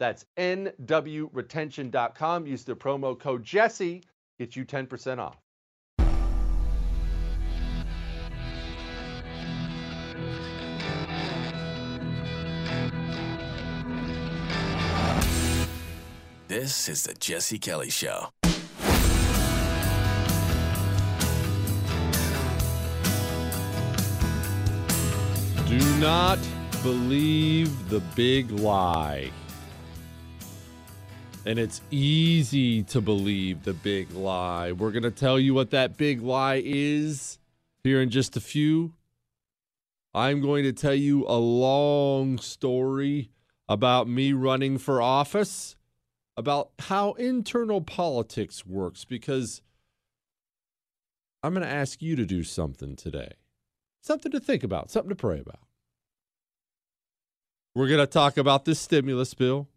That's nwretention.com. Use the promo code Jesse, get you 10% off. This is the Jesse Kelly Show. Do not believe the big lie. And it's easy to believe the big lie. We're going to tell you what that big lie is here in just a few. I'm going to tell you a long story about me running for office, about how internal politics works, because I'm going to ask you to do something today. Something to think about, something to pray about. We're going to talk about this stimulus bill.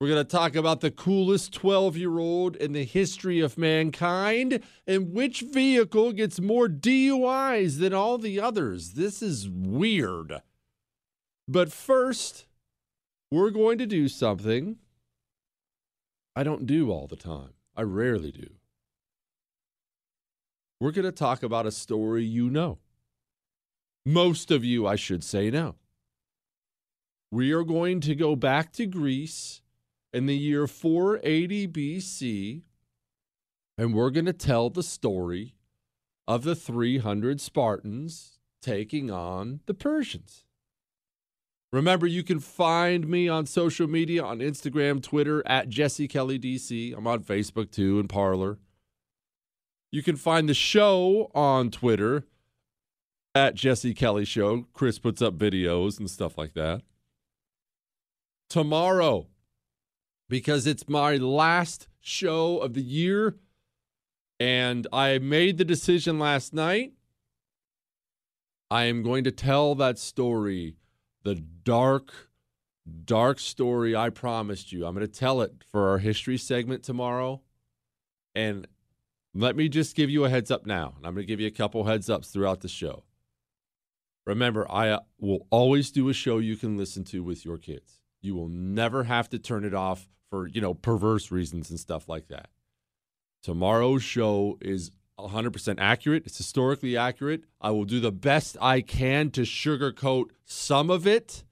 We're going to talk about the coolest 12 year old in the history of mankind and which vehicle gets more DUIs than all the others. This is weird. But first, we're going to do something I don't do all the time. I rarely do. We're going to talk about a story you know. Most of you, I should say, know. We are going to go back to Greece in the year 480 BC, and we're going to tell the story of the 300 Spartans taking on the Persians. Remember, you can find me on social media on Instagram, Twitter at Jesse Kelly DC. I'm on Facebook too and Parler. You can find the show on Twitter at Jesse Kelly Show. Chris puts up videos and stuff like that. Tomorrow, because it's my last show of the year, and I made the decision last night. I am going to tell that story, the dark, dark story I promised you. I'm going to tell it for our history segment tomorrow. And let me just give you a heads up now. And I'm going to give you a couple heads ups throughout the show. Remember, I uh, will always do a show you can listen to with your kids. You will never have to turn it off for, you know, perverse reasons and stuff like that. Tomorrow's show is 100% accurate. It's historically accurate. I will do the best I can to sugarcoat some of it,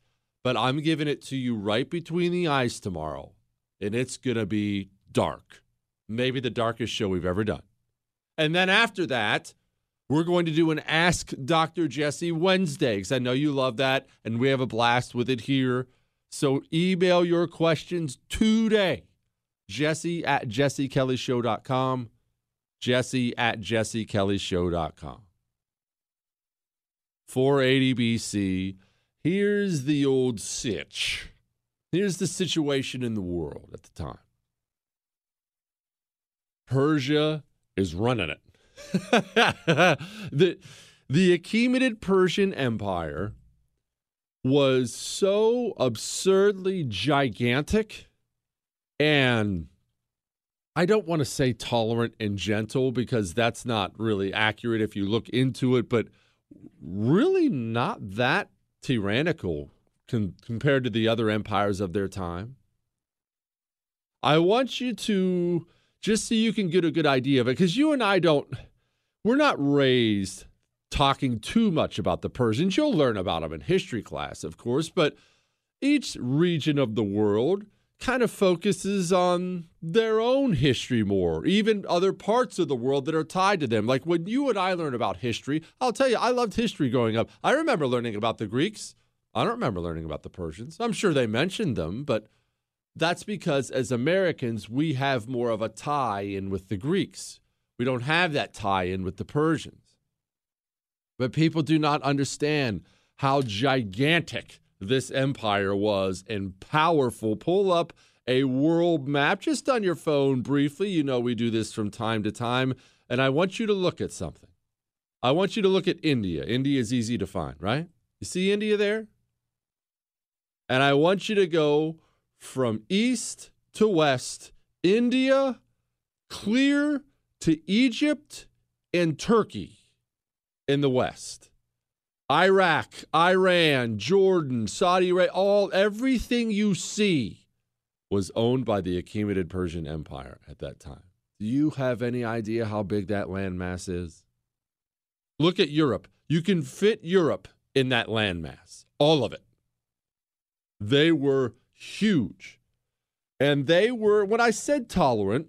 but I'm giving it to you right between the eyes tomorrow. And it's going to be dark. Maybe the darkest show we've ever done. And then after that, we're going to do an Ask Dr. Jesse Wednesday because I know you love that and we have a blast with it here. So email your questions today. Jesse at jessekellyshow.com. Jesse at jessekellyshow.com. 480 BC. Here's the old sitch. Here's the situation in the world at the time. Persia is running it. the the Achaemenid Persian Empire was so absurdly gigantic and I don't want to say tolerant and gentle because that's not really accurate if you look into it, but really not that tyrannical compared to the other empires of their time. I want you to just so you can get a good idea of it because you and I don't we're not raised talking too much about the Persians. You'll learn about them in history class, of course, but each region of the world kind of focuses on their own history more, even other parts of the world that are tied to them. Like when you and I learn about history, I'll tell you, I loved history growing up. I remember learning about the Greeks. I don't remember learning about the Persians. I'm sure they mentioned them, but that's because as Americans, we have more of a tie in with the Greeks. We don't have that tie in with the Persians. But people do not understand how gigantic this empire was and powerful. Pull up a world map just on your phone briefly. You know, we do this from time to time. And I want you to look at something. I want you to look at India. India is easy to find, right? You see India there? And I want you to go from east to west, India, clear to Egypt and Turkey in the west. Iraq, Iran, Jordan, Saudi Arabia, all everything you see was owned by the Achaemenid Persian Empire at that time. Do you have any idea how big that landmass is? Look at Europe. You can fit Europe in that landmass, all of it. They were huge. And they were, when I said tolerant,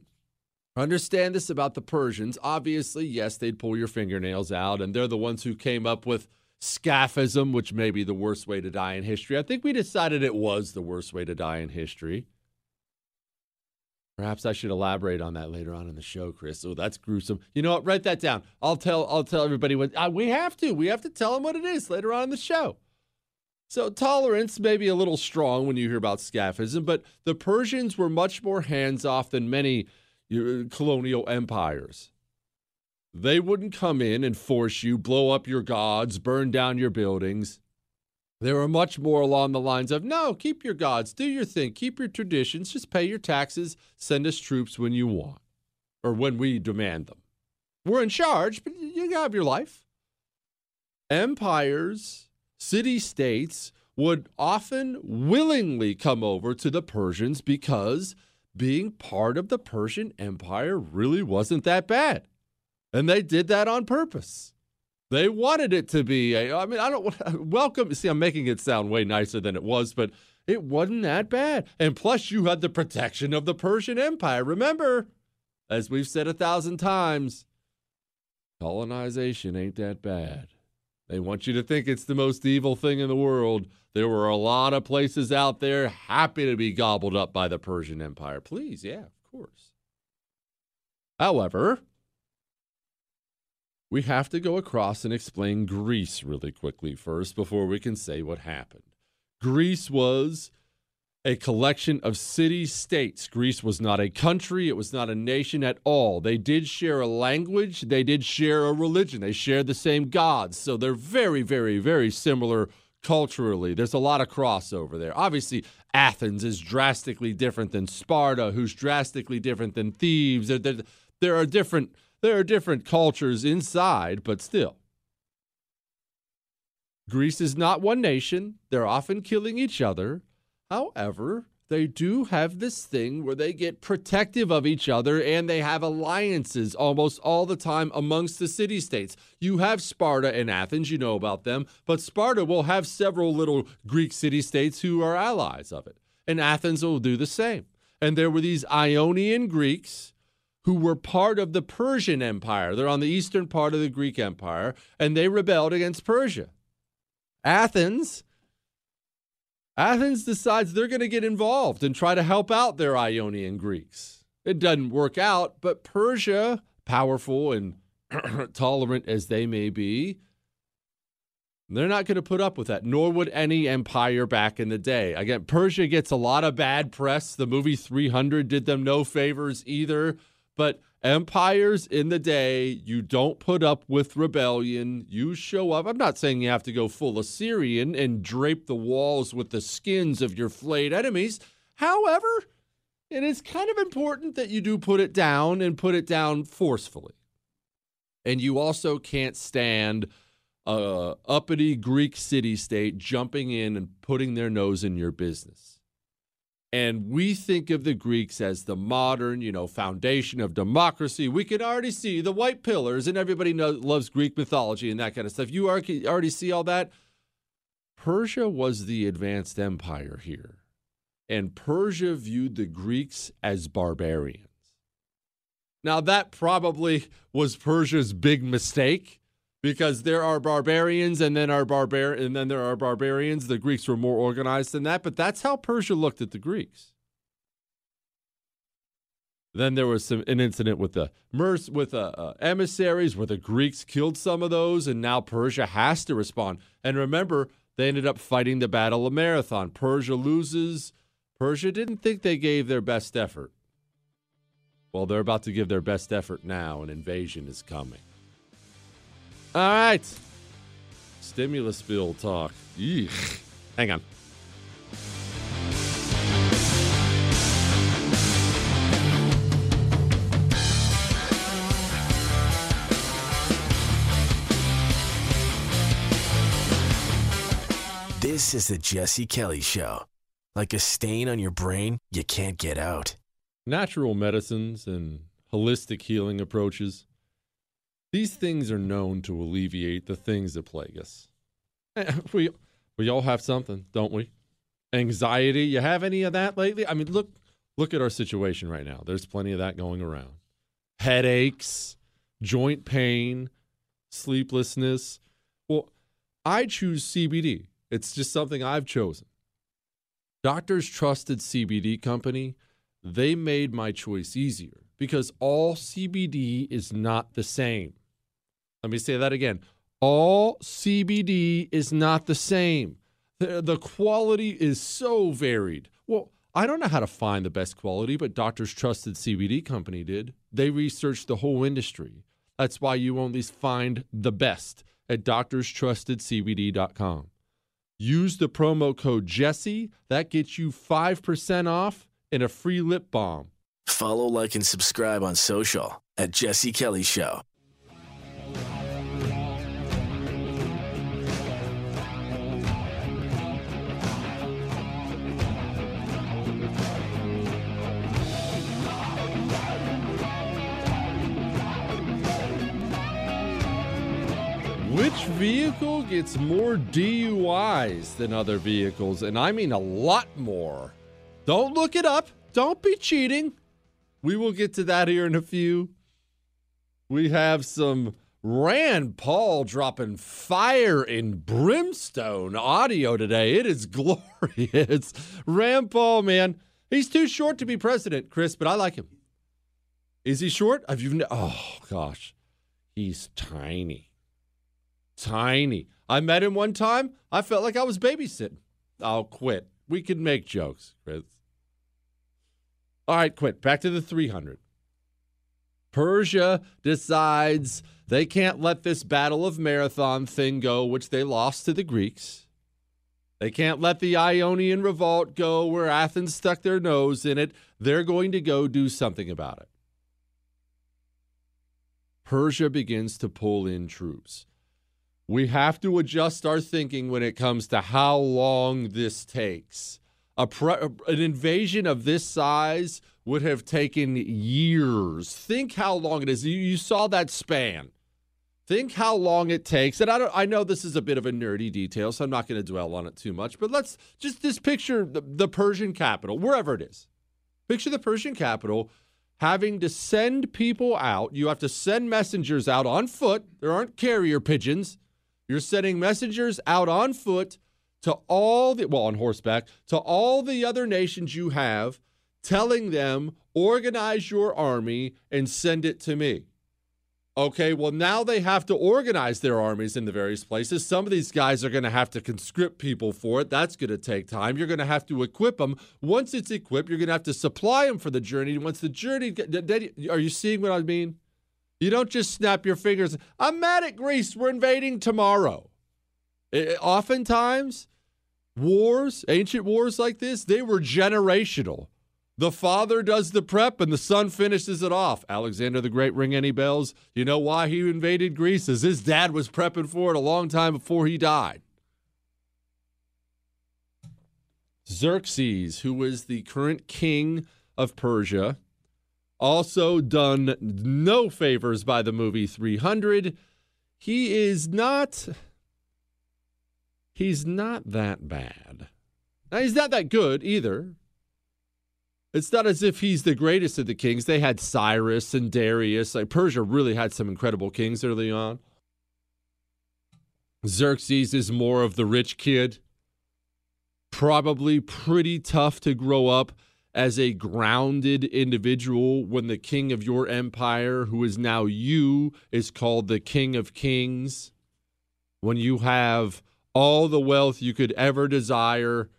understand this about the Persians. Obviously, yes, they'd pull your fingernails out, and they're the ones who came up with scaphism, which may be the worst way to die in history. I think we decided it was the worst way to die in history. Perhaps I should elaborate on that later on in the show, Chris. Oh, that's gruesome. You know what? Write that down. I'll tell. I'll tell everybody what uh, we have to. We have to tell them what it is later on in the show. So tolerance may be a little strong when you hear about scaphism, but the Persians were much more hands off than many Uh, colonial empires. They wouldn't come in and force you, blow up your gods, burn down your buildings. They were much more along the lines of no, keep your gods, do your thing, keep your traditions, just pay your taxes, send us troops when you want or when we demand them. We're in charge, but you have your life. Empires, city states would often willingly come over to the Persians because being part of the Persian Empire really wasn't that bad. And they did that on purpose. They wanted it to be. A, I mean, I don't welcome. See, I'm making it sound way nicer than it was, but it wasn't that bad. And plus, you had the protection of the Persian Empire. Remember, as we've said a thousand times, colonization ain't that bad. They want you to think it's the most evil thing in the world. There were a lot of places out there happy to be gobbled up by the Persian Empire. Please, yeah, of course. However, we have to go across and explain Greece really quickly first before we can say what happened. Greece was a collection of city states. Greece was not a country, it was not a nation at all. They did share a language, they did share a religion, they shared the same gods. So they're very, very, very similar culturally. There's a lot of crossover there. Obviously, Athens is drastically different than Sparta, who's drastically different than Thebes. There, there, there are different there are different cultures inside, but still. Greece is not one nation. They're often killing each other. However, they do have this thing where they get protective of each other and they have alliances almost all the time amongst the city states. You have Sparta and Athens, you know about them, but Sparta will have several little Greek city states who are allies of it. And Athens will do the same. And there were these Ionian Greeks who were part of the Persian Empire. They're on the eastern part of the Greek Empire, and they rebelled against Persia. Athens. Athens decides they're going to get involved and try to help out their Ionian Greeks. It doesn't work out, but Persia, powerful and tolerant as they may be, they're not going to put up with that, nor would any empire back in the day. Again, Persia gets a lot of bad press. The movie 300 did them no favors either. But empires in the day, you don't put up with rebellion. You show up. I'm not saying you have to go full Assyrian and drape the walls with the skins of your flayed enemies. However, it is kind of important that you do put it down and put it down forcefully. And you also can't stand a uppity Greek city state jumping in and putting their nose in your business. And we think of the Greeks as the modern, you know, foundation of democracy. We can already see the white pillars, and everybody knows, loves Greek mythology and that kind of stuff. You already see all that. Persia was the advanced empire here, and Persia viewed the Greeks as barbarians. Now, that probably was Persia's big mistake because there are barbarians and then are barbar and then there are barbarians. The Greeks were more organized than that, but that's how Persia looked at the Greeks. Then there was some an incident with the Mers with uh, uh, emissaries where the Greeks killed some of those, and now Persia has to respond. And remember, they ended up fighting the Battle of Marathon. Persia loses. Persia didn't think they gave their best effort. Well, they're about to give their best effort now. An invasion is coming. All right. Stimulus bill talk. Eek. Hang on. This is the Jesse Kelly Show. Like a stain on your brain, you can't get out. Natural medicines and holistic healing approaches these things are known to alleviate the things that plague us. We we all have something, don't we? Anxiety. You have any of that lately? I mean, look look at our situation right now. There's plenty of that going around. Headaches, joint pain, sleeplessness. Well, I choose CBD. It's just something I've chosen. Doctors Trusted CBD Company, they made my choice easier because all CBD is not the same. Let me say that again. All CBD is not the same. The, the quality is so varied. Well, I don't know how to find the best quality, but Doctors Trusted CBD Company did. They researched the whole industry. That's why you only find the best at doctorstrustedcbd.com. Use the promo code Jesse. That gets you 5% off and a free lip balm. Follow, like, and subscribe on social at Jesse Kelly Show. Which vehicle gets more DUIs than other vehicles? And I mean a lot more. Don't look it up. Don't be cheating. We will get to that here in a few. We have some Rand Paul dropping fire and brimstone audio today. It is glorious. Rand Paul, man, he's too short to be president, Chris, but I like him. Is he short? Have you? Oh gosh, he's tiny, tiny. I met him one time. I felt like I was babysitting. I'll quit. We can make jokes, Chris. All right, quit. Back to the 300. Persia decides they can't let this Battle of Marathon thing go, which they lost to the Greeks. They can't let the Ionian revolt go where Athens stuck their nose in it. They're going to go do something about it. Persia begins to pull in troops. We have to adjust our thinking when it comes to how long this takes. A pre- an invasion of this size would have taken years. Think how long it is. You, you saw that span. Think how long it takes. And I don't I know this is a bit of a nerdy detail, so I'm not going to dwell on it too much, but let's just this picture the, the Persian capital, wherever it is. Picture the Persian capital having to send people out. You have to send messengers out on foot. There aren't carrier pigeons. You're sending messengers out on foot to all the well on horseback to all the other nations you have telling them organize your army and send it to me. Okay well now they have to organize their armies in the various places. Some of these guys are going to have to conscript people for it. That's going to take time. You're going to have to equip them once it's equipped you're going to have to supply them for the journey. Once the journey are you seeing what i mean you don't just snap your fingers i'm mad at greece we're invading tomorrow it, oftentimes wars, ancient wars like this, they were generational. The father does the prep and the son finishes it off. Alexander the Great, ring any bells? You know why he invaded Greece? As his dad was prepping for it a long time before he died. Xerxes, who was the current king of Persia, also done no favors by the movie 300. He is not he's not that bad. Now, he's not that good either. It's not as if he's the greatest of the kings. They had Cyrus and Darius. Like Persia really had some incredible kings early on. Xerxes is more of the rich kid. Probably pretty tough to grow up as a grounded individual when the king of your empire, who is now you, is called the king of kings. When you have all the wealth you could ever desire.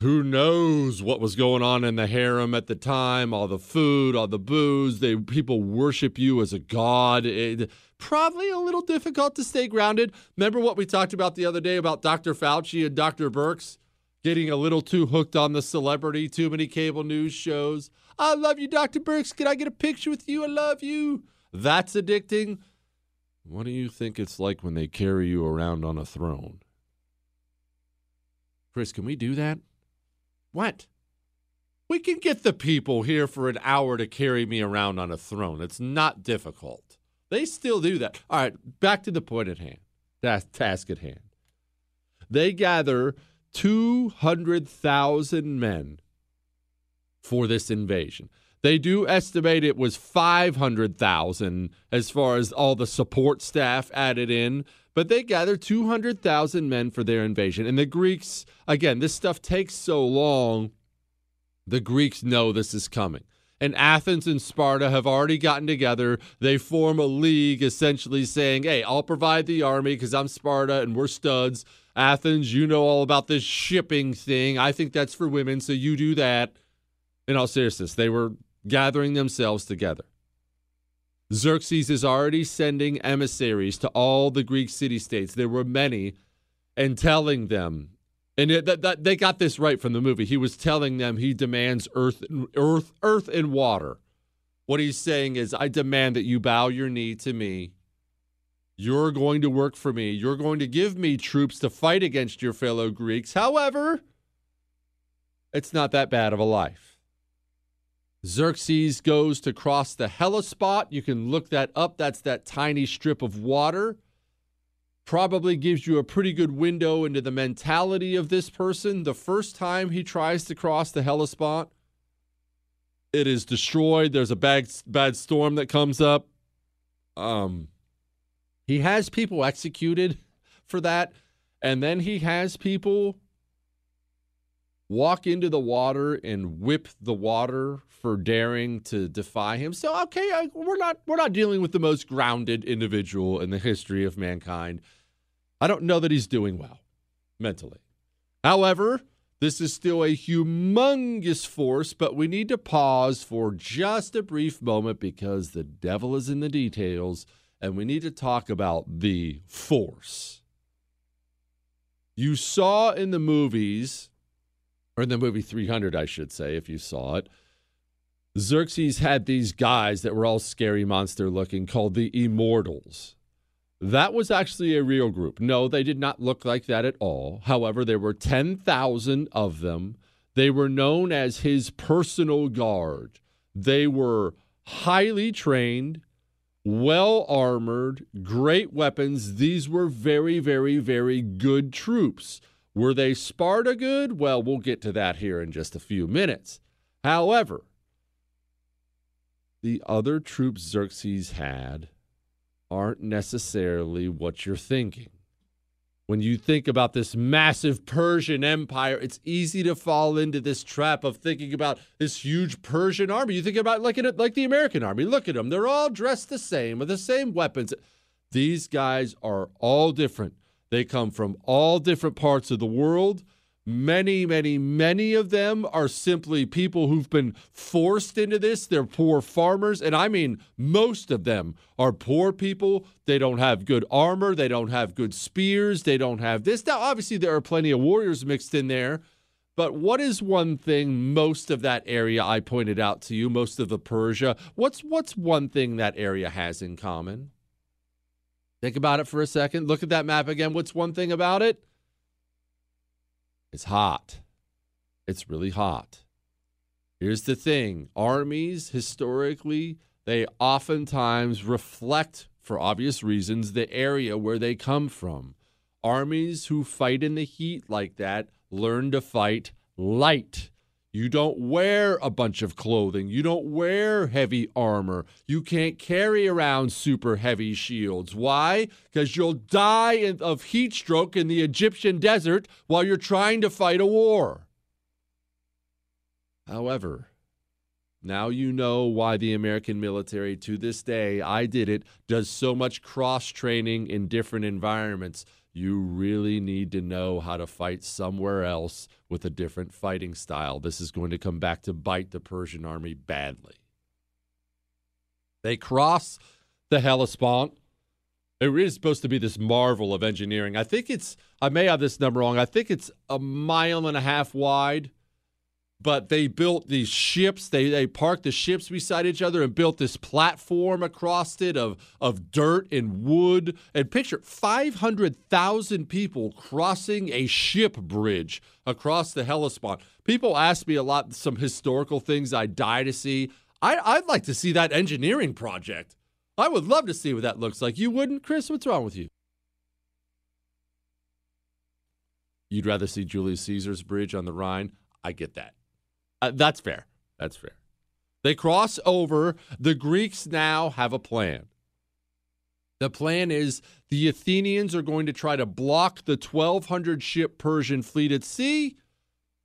Who knows what was going on in the harem at the time? All the food, all the booze. They people worship you as a god. It, probably a little difficult to stay grounded. Remember what we talked about the other day about Dr. Fauci and Dr. Birx getting a little too hooked on the celebrity, too many cable news shows. I love you, Dr. Birx. Can I get a picture with you? I love you. That's addicting. What do you think it's like when they carry you around on a throne? Chris, can we do that? What? We can get the people here for an hour to carry me around on a throne. It's not difficult. They still do that. All right, back to the point at hand, that task at hand. They gather 200,000 men for this invasion. They do estimate it was 500,000 as far as all the support staff added in, but they gathered 200,000 men for their invasion. And the Greeks, again, this stuff takes so long, the Greeks know this is coming. And Athens and Sparta have already gotten together. They form a league essentially saying, hey, I'll provide the army because I'm Sparta and we're studs. Athens, you know all about this shipping thing. I think that's for women, so you do that. In all seriousness, they were gathering themselves together. Xerxes is already sending emissaries to all the Greek city states. There were many, and telling them, and it, that, that, they got this right from the movie. He was telling them he demands earth, earth, earth and water. What he's saying is, I demand that you bow your knee to me. You're going to work for me. You're going to give me troops to fight against your fellow Greeks. However, it's not that bad of a life. Xerxes goes to cross the Hellespont. You can look that up. That's that tiny strip of water. probably gives you a pretty good window into the mentality of this person. The first time he tries to cross the Hellespont, it is destroyed. There's a bad bad storm that comes up. Um, he has people executed for that, and then he has people walk into the water and whip the water for daring to defy him. So okay, I, we're not we're not dealing with the most grounded individual in the history of mankind. I don't know that he's doing well mentally. However, this is still a humongous force, but we need to pause for just a brief moment because the devil is in the details and we need to talk about the force. You saw in the movies, or in the movie 300, I should say, if you saw it, Xerxes had these guys that were all scary monster looking called the Immortals. That was actually a real group. No, they did not look like that at all. However, there were 10,000 of them. They were known as his personal guard. They were highly trained, well armored, great weapons. These were very, very, very good troops. Were they Sparta good? Well, we'll get to that here in just a few minutes. However, the other troops Xerxes had aren't necessarily what you're thinking. When you think about this massive Persian empire, it's easy to fall into this trap of thinking about this huge Persian army. You think about like it like the American army. Look at them; they're all dressed the same with the same weapons. These guys are all different. They come from all different parts of the world. Many, many, many of them are simply people who've been forced into this. They're poor farmers. And I mean, most of them are poor people. They don't have good armor. They don't have good spears. They don't have this. Now, obviously, there are plenty of warriors mixed in there. But what is one thing most of that area I pointed out to you, most of the Persia, what's what's one thing that area has in common? Think about it for a second. Look at that map again. What's one thing about it? It's hot. It's really hot. Here's the thing armies, historically, they oftentimes reflect, for obvious reasons, the area where they come from. Armies who fight in the heat like that learn to fight light. You don't wear a bunch of clothing. You don't wear heavy armor. You can't carry around super heavy shields. Why? Because you'll die of heat stroke in the Egyptian desert while you're trying to fight a war. However, now you know why the American military, to this day, I did it, does so much cross training in different environments you really need to know how to fight somewhere else with a different fighting style. This is going to come back to bite the Persian army badly. They cross the Hellespont. It is supposed to be this marvel of engineering. I think it's, I may have this number wrong. I think it's a mile and a half wide but they built these ships. They they parked the ships beside each other and built this platform across it of of dirt and wood. And picture 500,000 people crossing a ship bridge across the Hellespont. People ask me a lot some historical things I die to see. I, I'd like to see that engineering project. I would love to see what that looks like. You wouldn't, Chris? What's wrong with you? You'd rather see Julius Caesar's bridge on the Rhine? I get that. Uh, that's fair. That's fair. They cross over. The Greeks now have a plan. The plan is the Athenians are going to try to block the 1,200 ship Persian fleet at sea,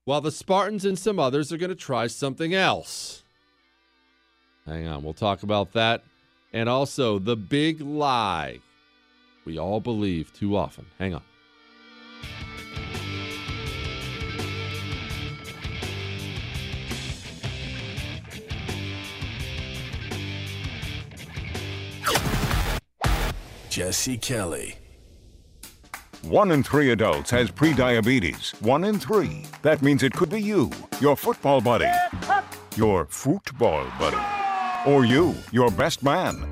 while the Spartans and some others are going to try something else. Hang on, we'll talk about that. And also the big lie we all believe too often. Hang on. Jesse Kelly. One in three adults has prediabetes. One in three. That means it could be you, your football buddy, your football buddy, or you, your best man,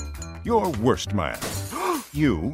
your worst man, you,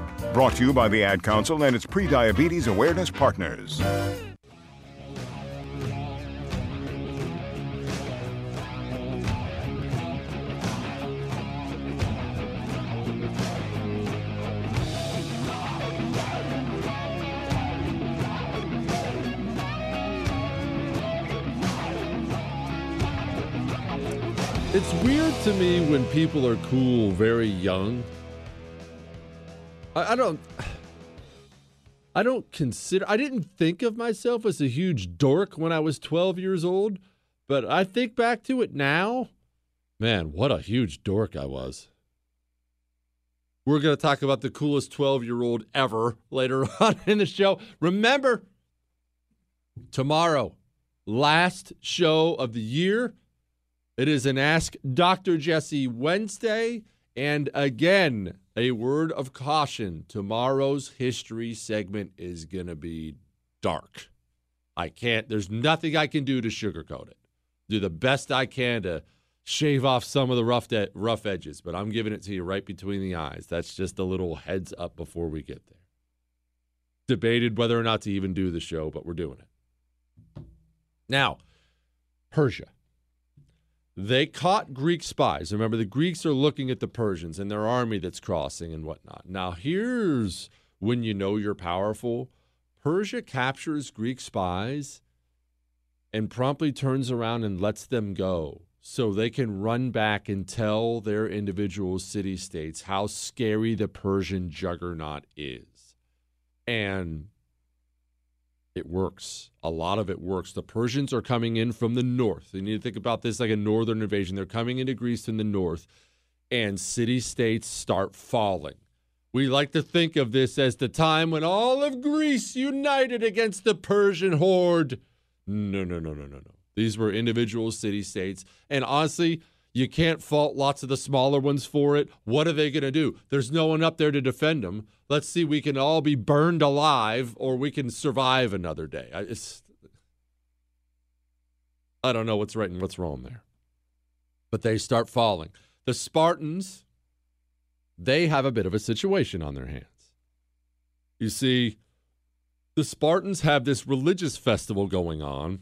Brought to you by the Ad Council and its pre-diabetes awareness partners. It's weird to me when people are cool very young. I, I don't. I don't consider. I didn't think of myself as a huge dork when I was 12 years old, but I think back to it now. Man, what a huge dork I was. We're going to talk about the coolest 12 year old ever later on in the show. Remember, tomorrow, last show of the year. It is an Ask Dr. Jesse Wednesday. And again, a word of caution tomorrow's history segment is going to be dark. I can't, there's nothing I can do to sugarcoat it. Do the best I can to shave off some of the rough, de- rough edges, but I'm giving it to you right between the eyes. That's just a little heads up before we get there. Debated whether or not to even do the show, but we're doing it. Now, Persia. They caught Greek spies. Remember, the Greeks are looking at the Persians and their army that's crossing and whatnot. Now, here's when you know you're powerful Persia captures Greek spies and promptly turns around and lets them go so they can run back and tell their individual city states how scary the Persian juggernaut is. And it works. A lot of it works. The Persians are coming in from the north. You need to think about this like a northern invasion. They're coming into Greece in the north, and city states start falling. We like to think of this as the time when all of Greece united against the Persian horde. No, no, no, no, no, no. These were individual city states. And honestly, you can't fault lots of the smaller ones for it. What are they going to do? There's no one up there to defend them. Let's see, we can all be burned alive or we can survive another day. I, it's, I don't know what's right and what's wrong there. But they start falling. The Spartans, they have a bit of a situation on their hands. You see, the Spartans have this religious festival going on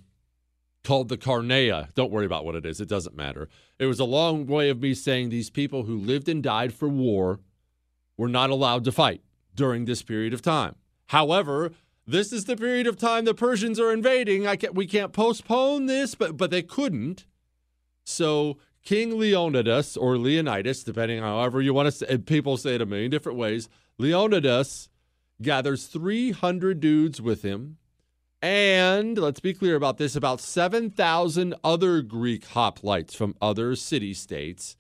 called the Carneia. Don't worry about what it is, it doesn't matter. It was a long way of me saying these people who lived and died for war were not allowed to fight during this period of time. However, this is the period of time the Persians are invading. I can't, we can't postpone this, but but they couldn't. So King Leonidas or Leonidas, depending however you want to say, people say it a million different ways. Leonidas gathers 300 dudes with him and let's be clear about this about 7,000 other Greek hoplites from other city states.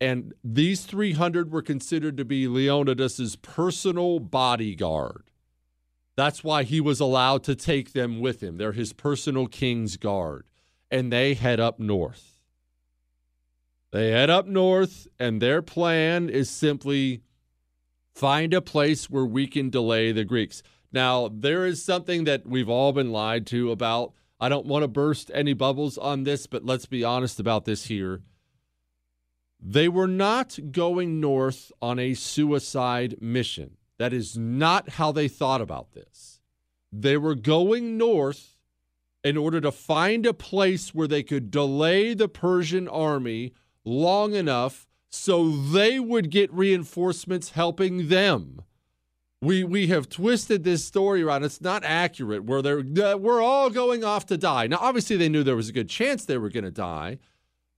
And these 300 were considered to be Leonidas's personal bodyguard. That's why he was allowed to take them with him. They're his personal king's guard. And they head up north. They head up north, and their plan is simply find a place where we can delay the Greeks. Now, there is something that we've all been lied to about. I don't want to burst any bubbles on this, but let's be honest about this here. They were not going north on a suicide mission. That is not how they thought about this. They were going north in order to find a place where they could delay the Persian army long enough so they would get reinforcements helping them we we have twisted this story around. It's not accurate. Where they're we're all going off to die. Now, obviously, they knew there was a good chance they were going to die,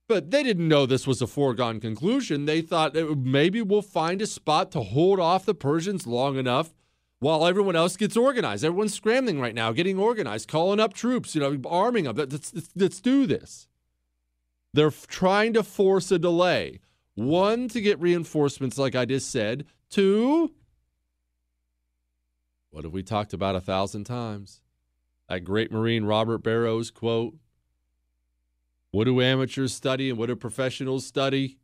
but they didn't know this was a foregone conclusion. They thought maybe we'll find a spot to hold off the Persians long enough while everyone else gets organized. Everyone's scrambling right now, getting organized, calling up troops, you know, arming them. Let's, let's, let's do this. They're trying to force a delay. One, to get reinforcements, like I just said. Two, what have we talked about a thousand times? That great Marine Robert Barrow's quote What do amateurs study and what do professionals study?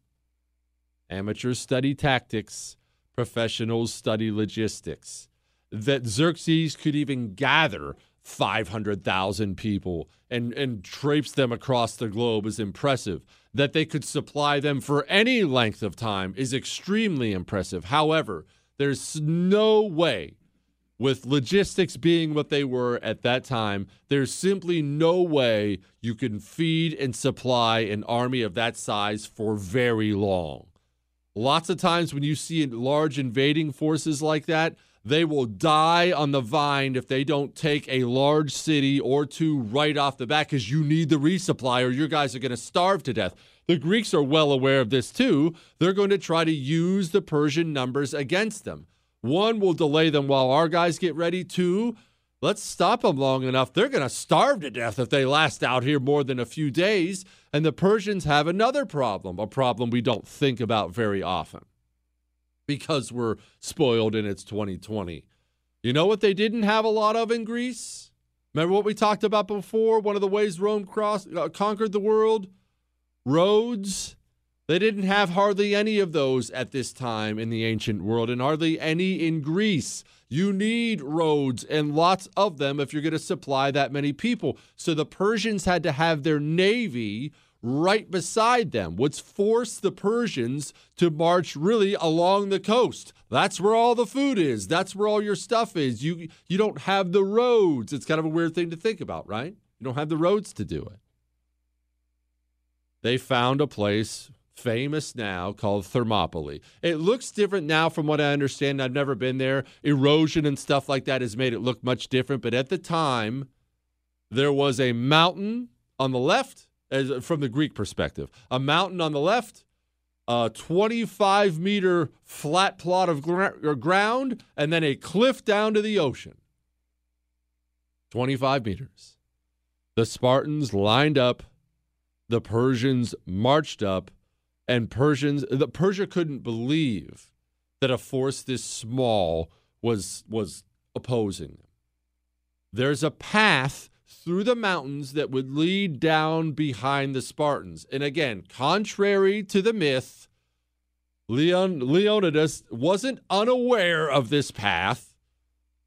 Amateurs study tactics, professionals study logistics. That Xerxes could even gather 500,000 people and, and traipse them across the globe is impressive. That they could supply them for any length of time is extremely impressive. However, there's no way, with logistics being what they were at that time, there's simply no way you can feed and supply an army of that size for very long. Lots of times when you see large invading forces like that, they will die on the vine if they don't take a large city or two right off the bat because you need the resupply or your guys are going to starve to death. The Greeks are well aware of this too. They're going to try to use the Persian numbers against them. One will delay them while our guys get ready. Two, let's stop them long enough. They're going to starve to death if they last out here more than a few days. And the Persians have another problem, a problem we don't think about very often because we're spoiled and it's 2020. You know what they didn't have a lot of in Greece? Remember what we talked about before? One of the ways Rome crossed, uh, conquered the world? Roads. They didn't have hardly any of those at this time in the ancient world, and hardly any in Greece. You need roads and lots of them if you're going to supply that many people. So the Persians had to have their navy right beside them, which forced the Persians to march really along the coast. That's where all the food is. That's where all your stuff is. You you don't have the roads. It's kind of a weird thing to think about, right? You don't have the roads to do it. They found a place famous now called Thermopylae. It looks different now from what I understand. I've never been there. Erosion and stuff like that has made it look much different, but at the time there was a mountain on the left as from the Greek perspective. A mountain on the left, a 25 meter flat plot of gr- ground, and then a cliff down to the ocean. 25 meters. The Spartans lined up, the Persians marched up, and Persians the Persia couldn't believe that a force this small was was opposing them. There's a path through the mountains that would lead down behind the Spartans. And again, contrary to the myth, Leon, Leonidas wasn't unaware of this path.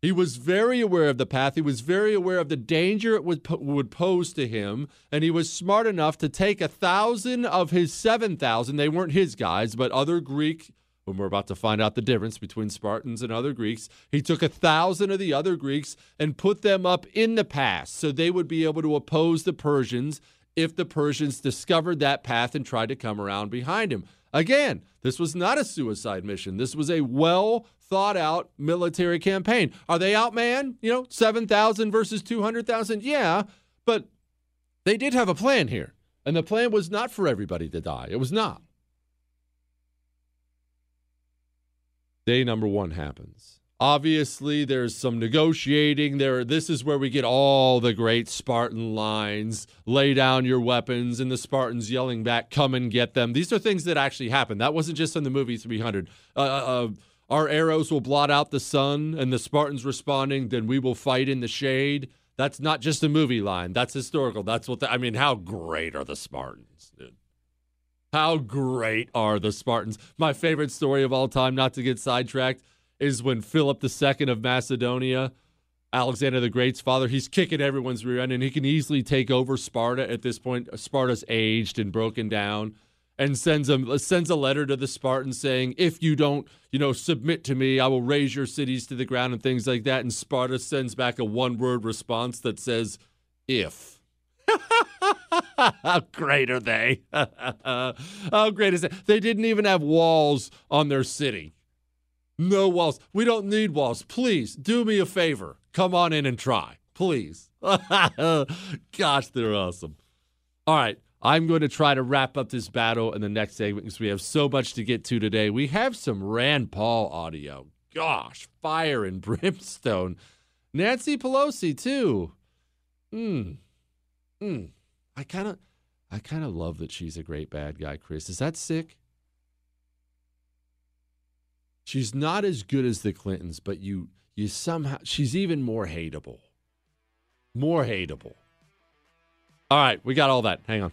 He was very aware of the path. He was very aware of the danger it would, would pose to him. And he was smart enough to take a thousand of his 7,000. They weren't his guys, but other Greek when we're about to find out the difference between Spartans and other Greeks. He took a thousand of the other Greeks and put them up in the pass so they would be able to oppose the Persians if the Persians discovered that path and tried to come around behind him. Again, this was not a suicide mission. This was a well thought out military campaign. Are they outmanned? You know, 7,000 versus 200,000? Yeah, but they did have a plan here. And the plan was not for everybody to die. It was not. day number one happens. Obviously, there's some negotiating. There, this is where we get all the great Spartan lines: "Lay down your weapons," and the Spartans yelling back, "Come and get them." These are things that actually happened. That wasn't just in the movie 300. Uh, uh, uh, our arrows will blot out the sun, and the Spartans responding, "Then we will fight in the shade." That's not just a movie line. That's historical. That's what the, I mean. How great are the Spartans, dude? How great are the Spartans? My favorite story of all time, not to get sidetracked, is when Philip II of Macedonia, Alexander the Great's father, he's kicking everyone's rear end and he can easily take over Sparta at this point. Sparta's aged and broken down and sends a sends a letter to the Spartans saying, "If you don't, you know, submit to me, I will raze your cities to the ground and things like that." And Sparta sends back a one-word response that says, "If." How great are they? How great is it? They didn't even have walls on their city. No walls. We don't need walls. Please do me a favor. Come on in and try. Please. Gosh, they're awesome. All right. I'm going to try to wrap up this battle in the next segment because we have so much to get to today. We have some Rand Paul audio. Gosh, fire and brimstone. Nancy Pelosi, too. Hmm. Hmm. I kind of, I kind of love that she's a great bad guy, Chris. Is that sick? She's not as good as the Clintons, but you, you somehow, she's even more hateable. more hateable. All right, we got all that. Hang on.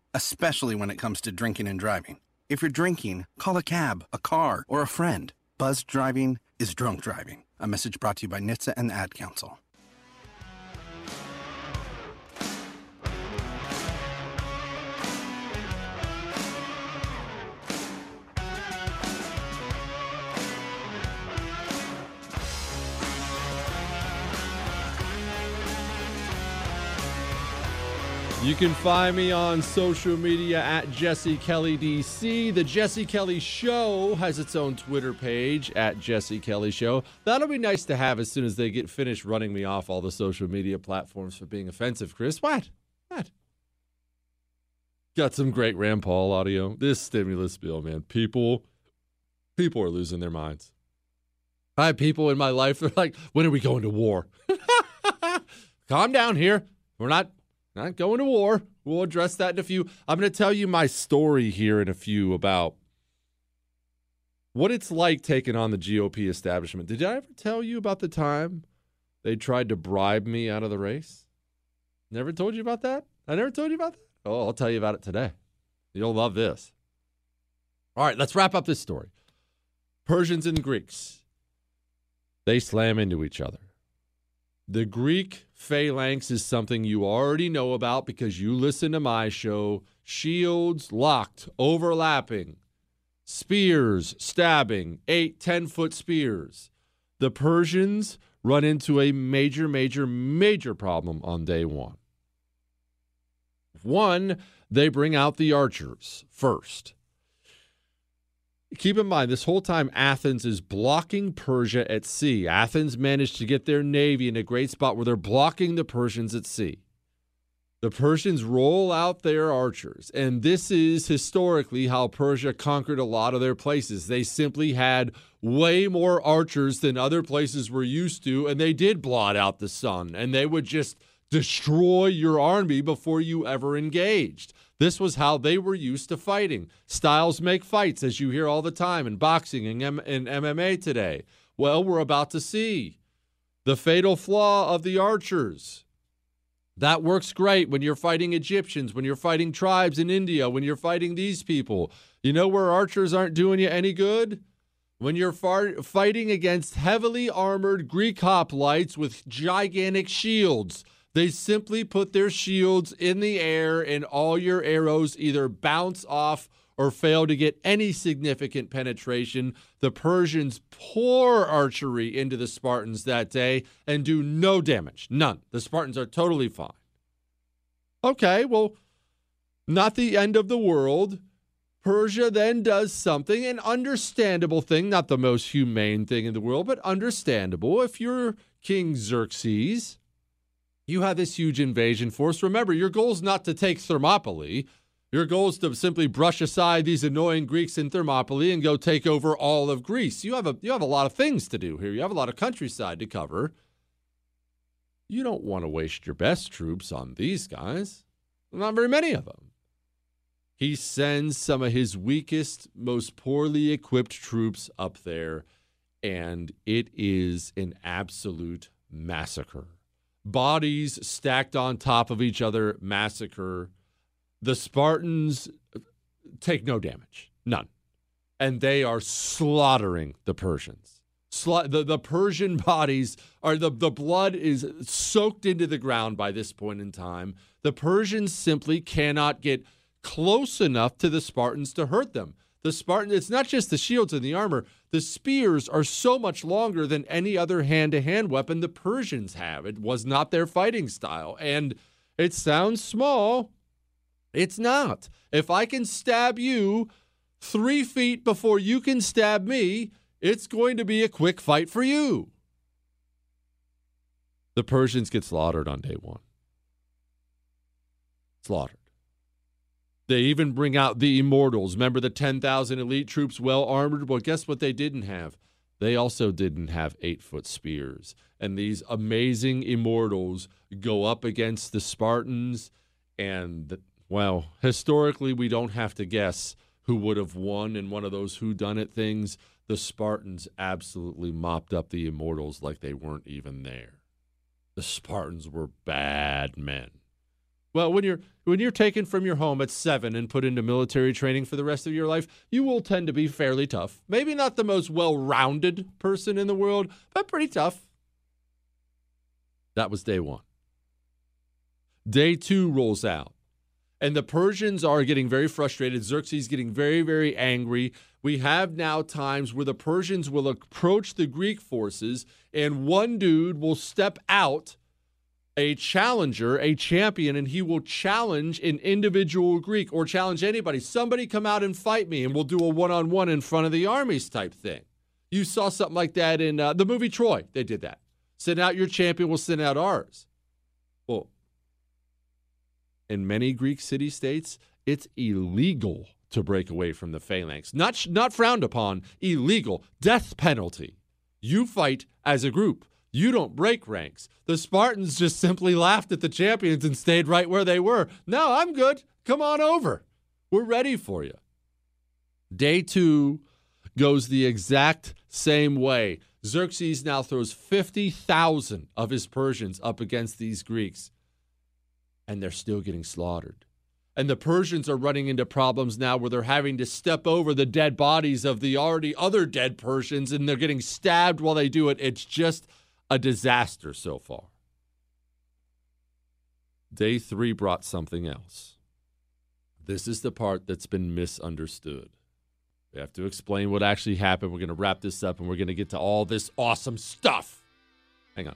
especially when it comes to drinking and driving. If you're drinking, call a cab, a car, or a friend. Buzz driving is drunk driving. A message brought to you by NHTSA and the Ad Council. You can find me on social media at Jesse Kelly DC. The Jesse Kelly Show has its own Twitter page at Jesse Kelly Show. That'll be nice to have as soon as they get finished running me off all the social media platforms for being offensive, Chris. What? What? Got some great Rand Paul audio. This stimulus bill, man. People, people are losing their minds. I have people in my life. They're like, "When are we going to war?" Calm down here. We're not not going to war. We'll address that in a few. I'm going to tell you my story here in a few about what it's like taking on the GOP establishment. Did I ever tell you about the time they tried to bribe me out of the race? Never told you about that? I never told you about that? Oh, I'll tell you about it today. You'll love this. All right, let's wrap up this story. Persians and Greeks, they slam into each other. The Greek phalanx is something you already know about because you listen to my show. Shields locked, overlapping, spears stabbing, eight, ten foot spears. The Persians run into a major, major, major problem on day one. One, they bring out the archers first. Keep in mind, this whole time Athens is blocking Persia at sea. Athens managed to get their navy in a great spot where they're blocking the Persians at sea. The Persians roll out their archers, and this is historically how Persia conquered a lot of their places. They simply had way more archers than other places were used to, and they did blot out the sun, and they would just destroy your army before you ever engaged. This was how they were used to fighting. Styles make fights, as you hear all the time in boxing and, M- and MMA today. Well, we're about to see the fatal flaw of the archers. That works great when you're fighting Egyptians, when you're fighting tribes in India, when you're fighting these people. You know where archers aren't doing you any good? When you're far- fighting against heavily armored Greek hoplites with gigantic shields. They simply put their shields in the air, and all your arrows either bounce off or fail to get any significant penetration. The Persians pour archery into the Spartans that day and do no damage. None. The Spartans are totally fine. Okay, well, not the end of the world. Persia then does something, an understandable thing, not the most humane thing in the world, but understandable. If you're King Xerxes, you have this huge invasion force. Remember, your goal is not to take Thermopylae. Your goal is to simply brush aside these annoying Greeks in Thermopylae and go take over all of Greece. You have a you have a lot of things to do here. You have a lot of countryside to cover. You don't want to waste your best troops on these guys. Not very many of them. He sends some of his weakest, most poorly equipped troops up there, and it is an absolute massacre bodies stacked on top of each other, massacre. The Spartans take no damage, none. And they are slaughtering the Persians. Sla- the, the Persian bodies are the, the blood is soaked into the ground by this point in time. The Persians simply cannot get close enough to the Spartans to hurt them. The Spartan, it's not just the shields and the armor. The spears are so much longer than any other hand to hand weapon the Persians have. It was not their fighting style. And it sounds small. It's not. If I can stab you three feet before you can stab me, it's going to be a quick fight for you. The Persians get slaughtered on day one. Slaughtered. They even bring out the immortals. Remember the 10,000 elite troops well armored? Well, guess what they didn't have? They also didn't have eight foot spears. And these amazing immortals go up against the Spartans. And, well, historically, we don't have to guess who would have won in one of those whodunit things. The Spartans absolutely mopped up the immortals like they weren't even there. The Spartans were bad men. Well, when you're when you're taken from your home at seven and put into military training for the rest of your life, you will tend to be fairly tough. Maybe not the most well-rounded person in the world, but pretty tough. That was day one. Day two rolls out, and the Persians are getting very frustrated. Xerxes getting very, very angry. We have now times where the Persians will approach the Greek forces, and one dude will step out a challenger, a champion, and he will challenge an individual Greek or challenge anybody. Somebody come out and fight me, and we'll do a one on one in front of the armies type thing. You saw something like that in uh, the movie Troy. They did that. Send out your champion, we'll send out ours. Well, in many Greek city states, it's illegal to break away from the phalanx. Not, not frowned upon, illegal, death penalty. You fight as a group. You don't break ranks. The Spartans just simply laughed at the champions and stayed right where they were. No, I'm good. Come on over. We're ready for you. Day two goes the exact same way. Xerxes now throws 50,000 of his Persians up against these Greeks, and they're still getting slaughtered. And the Persians are running into problems now where they're having to step over the dead bodies of the already other dead Persians, and they're getting stabbed while they do it. It's just a disaster so far. Day three brought something else. This is the part that's been misunderstood. We have to explain what actually happened. We're going to wrap this up and we're going to get to all this awesome stuff. Hang on.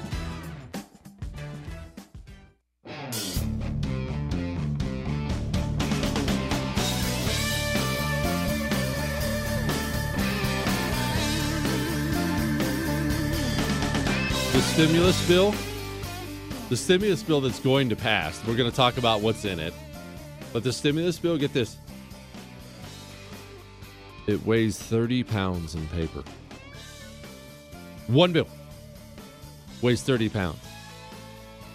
The stimulus bill, the stimulus bill that's going to pass, we're going to talk about what's in it. But the stimulus bill, get this. It weighs 30 pounds in paper. One bill weighs 30 pounds.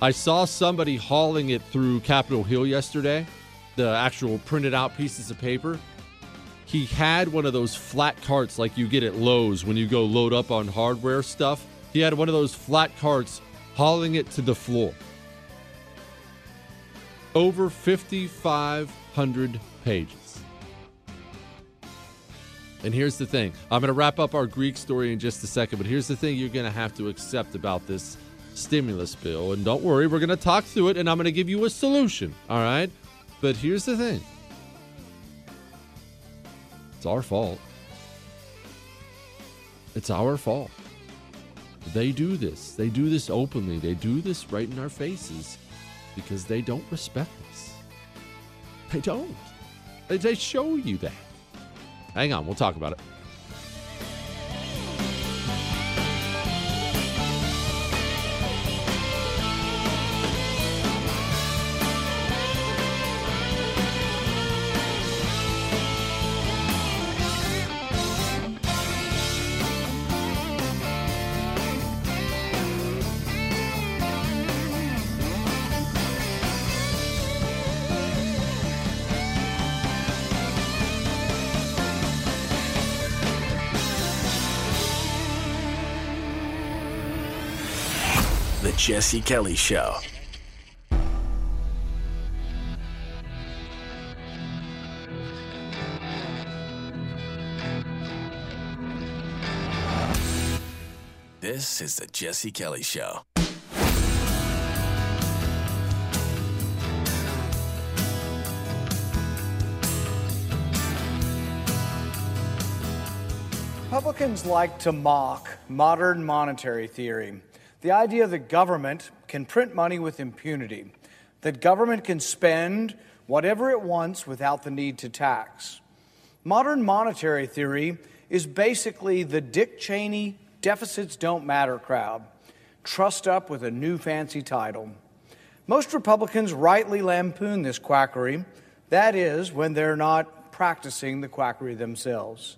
I saw somebody hauling it through Capitol Hill yesterday, the actual printed out pieces of paper. He had one of those flat carts like you get at Lowe's when you go load up on hardware stuff He had one of those flat carts hauling it to the floor. Over 5,500 pages. And here's the thing I'm going to wrap up our Greek story in just a second, but here's the thing you're going to have to accept about this stimulus bill. And don't worry, we're going to talk through it and I'm going to give you a solution. All right? But here's the thing it's our fault. It's our fault. They do this. They do this openly. They do this right in our faces because they don't respect us. They don't. They, show you that. Hang on, we'll talk about it. The Jesse Kelly Show. This is the Jesse Kelly Show. Republicans like to mock modern monetary theory. The idea that government can print money with impunity, that government can spend whatever it wants without the need to tax. Modern monetary theory is basically the Dick Cheney deficits don't matter crowd, trussed up with a new fancy title. Most Republicans rightly lampoon this quackery, that is, when they're not practicing the quackery themselves.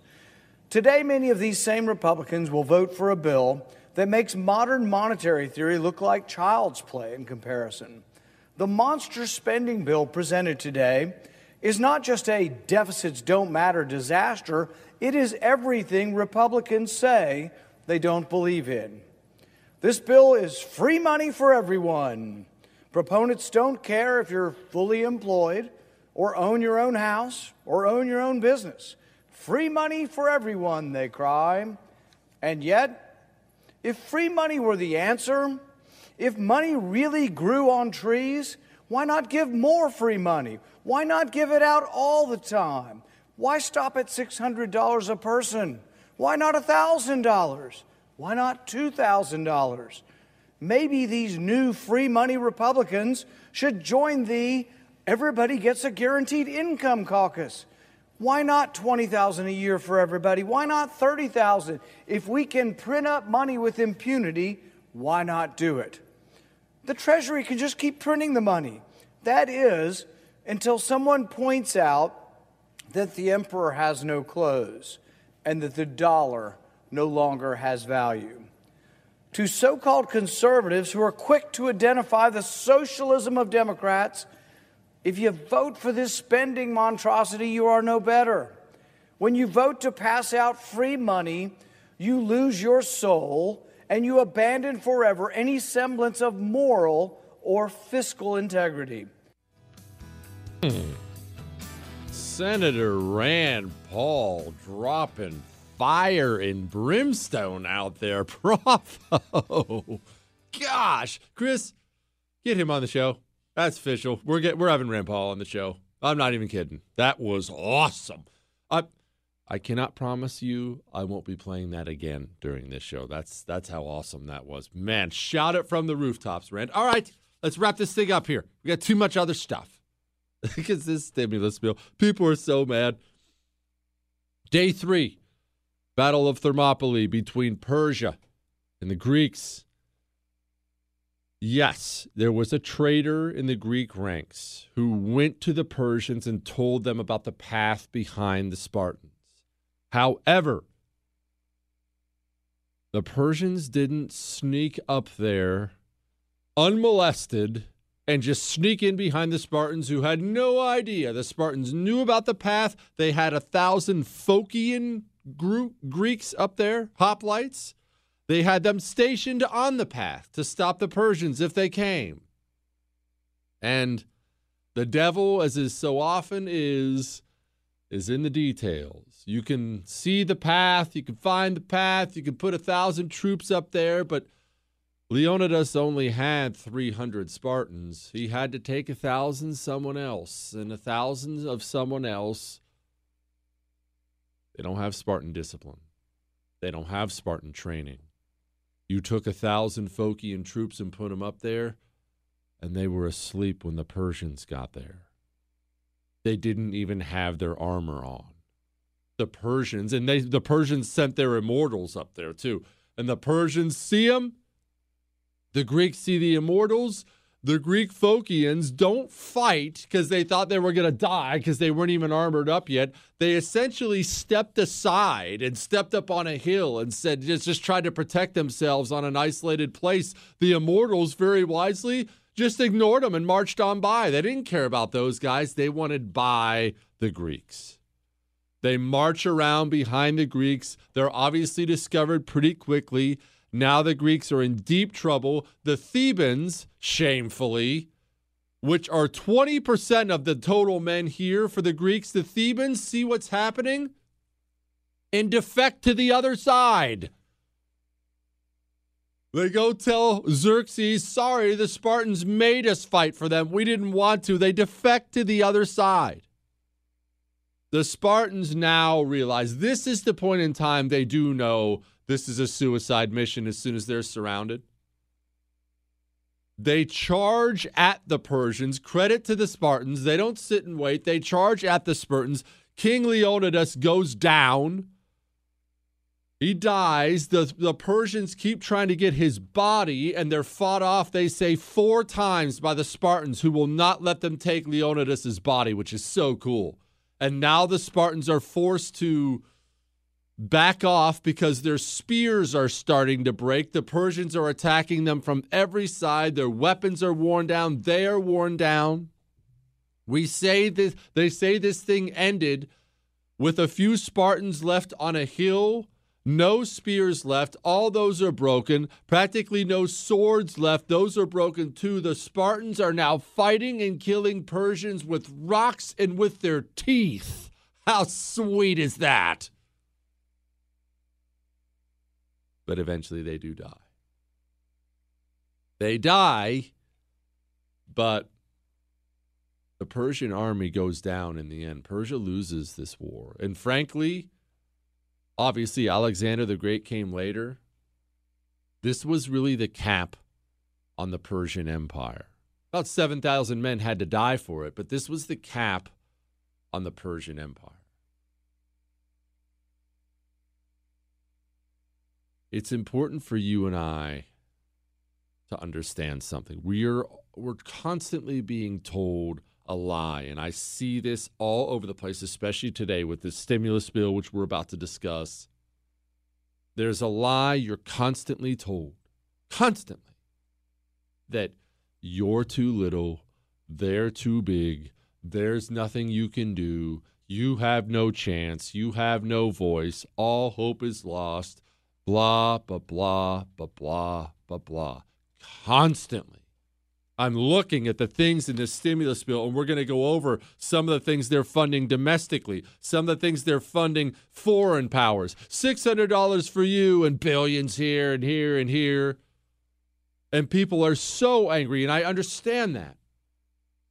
Today, many of these same Republicans will vote for a bill that makes modern monetary theory look like child's play in comparison. The monster spending bill presented today is not just a deficits don't matter disaster, it is everything Republicans say they don't believe in. This bill is free money for everyone. Proponents don't care if you're fully employed or own your own house or own your own business. Free money for everyone, they cry. And yet, if free money were the answer, if money really grew on trees, why not give more free money? Why not give it out all the time? Why stop at $600 a person? Why not $1,000? Why not $2,000? Maybe these new free money Republicans should join the Everybody Gets a Guaranteed Income caucus. Why not 20,000 a year for everybody? Why not 30,000? If we can print up money with impunity, why not do it? The Treasury can just keep printing the money. That is, until someone points out that the emperor has no clothes and that the dollar no longer has value. To so called conservatives who are quick to identify the socialism of Democrats, if you vote for this spending monstrosity, you are no better. When you vote to pass out free money, you lose your soul and you abandon forever any semblance of moral or fiscal integrity. Hmm. Senator Rand Paul dropping fire and brimstone out there. Bravo. Gosh. Chris, get him on the show. That's official. We're get, we're having Rand Paul on the show. I'm not even kidding. That was awesome. I I cannot promise you I won't be playing that again during this show. That's that's how awesome that was. Man, shout it from the rooftops, Rand. All right, let's wrap this thing up here. We got too much other stuff. because this stimulus bill, people are so mad. Day three, Battle of Thermopylae between Persia and the Greeks. Yes, there was a traitor in the Greek ranks who went to the Persians and told them about the path behind the Spartans. However, the Persians didn't sneak up there unmolested and just sneak in behind the Spartans who had no idea. The Spartans knew about the path. They had a thousand Phocian Greeks up there, hoplites. They had them stationed on the path to stop the Persians if they came. And the devil, as is so often is, is in the details. You can see the path, you can find the path, you can put a thousand troops up there, but Leonidas only had 300 Spartans. He had to take a thousand someone else, and a thousand of someone else. They don't have Spartan discipline. They don't have Spartan training. You took a thousand Phocian troops and put them up there, and they were asleep when the Persians got there. They didn't even have their armor on. The Persians, and they the Persians sent their immortals up there too. And the Persians see them. The Greeks see the immortals. The Greek Phocians don't fight because they thought they were going to die because they weren't even armored up yet. They essentially stepped aside and stepped up on a hill and said, just, just tried to protect themselves on an isolated place. The immortals, very wisely, just ignored them and marched on by. They didn't care about those guys. They wanted by the Greeks. They march around behind the Greeks. They're obviously discovered pretty quickly. Now the Greeks are in deep trouble. The Thebans, shamefully, which are 20% of the total men here for the Greeks, the Thebans see what's happening and defect to the other side. They go tell Xerxes, sorry, the Spartans made us fight for them. We didn't want to. They defect to the other side. The Spartans now realize this is the point in time they do know this is a suicide mission as soon as they're surrounded. They charge at the Persians. Credit to the Spartans. They don't sit and wait. They charge at the Spartans. King Leonidas goes down. He dies. The, the Persians keep trying to get his body, and they're fought off, they say, four times by the Spartans, who will not let them take Leonidas's body, which is so cool. And now the Spartans are forced to back off because their spears are starting to break. The Persians are attacking them from every side. Their weapons are worn down. They are worn down. We say this they say this thing ended with a few Spartans left on a hill, no spears left. All those are broken. Practically no swords left. Those are broken too. The Spartans are now fighting and killing Persians with rocks and with their teeth. How sweet is that? but eventually they do die. They die, but the Persian army goes down in the end. Persia loses this war. And frankly, obviously, Alexander the Great came later. This was really the cap on the Persian Empire. About 7,000 men had to die for it, but this was the cap on the Persian Empire. it's important for you and I to understand something. We're we're constantly being told a lie, and I see this all over the place, especially today with this stimulus bill, which we're about to discuss. There's a lie you're constantly told, constantly, that you're too little, they're too big, there's nothing you can do, you have no chance, you have no voice, all hope is lost blah, blah, blah, blah, blah, blah. Constantly. I'm looking at the things in this stimulus bill, and we're going to go over some of the things they're funding domestically, some of the things they're funding foreign powers. $600 for you, and billions here and here and here. And people are so angry, and I understand that.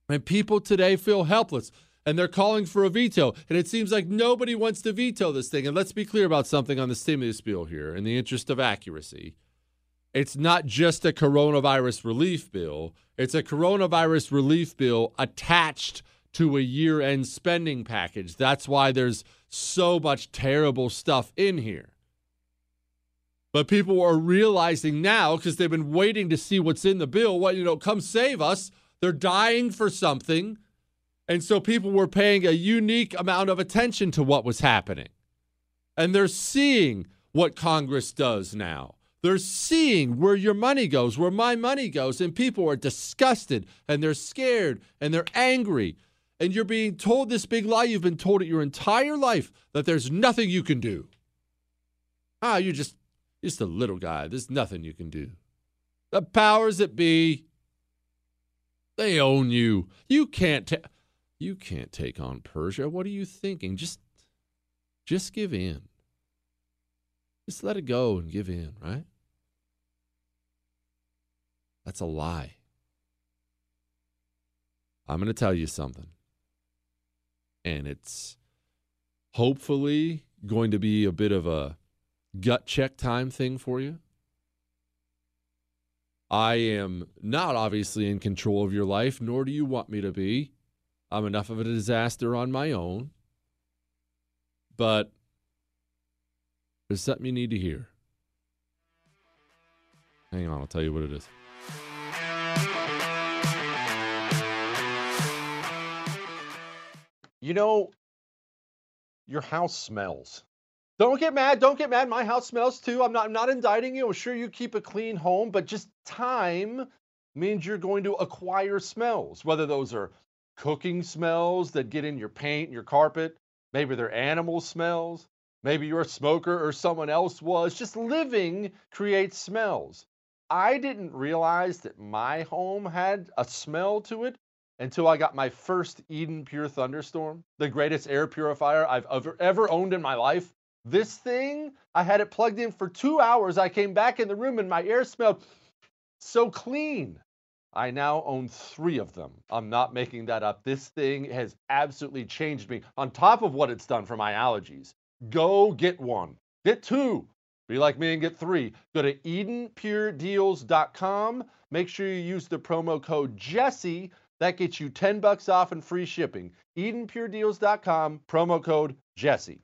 And people today feel helpless and they're calling for a veto. And it seems like nobody wants to veto this thing. And let's be clear about something on the stimulus bill here in the interest of accuracy. It's not just a coronavirus relief bill, it's a coronavirus relief bill attached to a year end spending package. That's why there's so much terrible stuff in here. But people are realizing now because they've been waiting to see what's in the bill. What, you know, come save us. They're dying for something. And so people were paying a unique amount of attention to what was happening. And they're seeing what Congress does now. They're seeing where your money goes, where my money goes, and people are disgusted and they're scared and they're angry. And you're being told this big lie you've been told it your entire life that there's nothing you can do. Ah, you just Just a little guy. There's nothing you can do. The powers that be, they own you. You can't ta- you can't take on Persia. What are you thinking? Just just give in. Just let it go and give in, right? That's a lie. I'm going to tell you something. And it's hopefully going to be a bit of a gut check time thing for you. I am not obviously in control of your life, nor do you want me to be. I'm enough of a disaster on my own. But there's something you need to hear. Hang on, I'll tell you what it is. You know, your house smells. Don't get mad. Don't get mad. My house smells too. I'm not I'm not indicting you. I'm sure you keep a clean home, but just time means you're going to acquire smells, whether those are cooking smells that get in your paint, your carpet, maybe they're animal smells, maybe you're a smoker or someone else was. Just living creates smells. I didn't realize that my home had a smell to it until I got my first Eden Pure Thunderstorm, the greatest air purifier I've ever, ever owned in my life. This thing, I had it plugged in for two hours. I came back in the room and my air smelled so clean. I now own three of them. I'm not making that up. This thing has absolutely changed me on top of what it's done for my allergies. Go get one, get two. Be like me and get three. Go to EdenPureDeals.com. Make sure you use the promo code Jesse. That gets you 10 bucks off and free shipping. EdenPureDeals.com, promo code Jesse.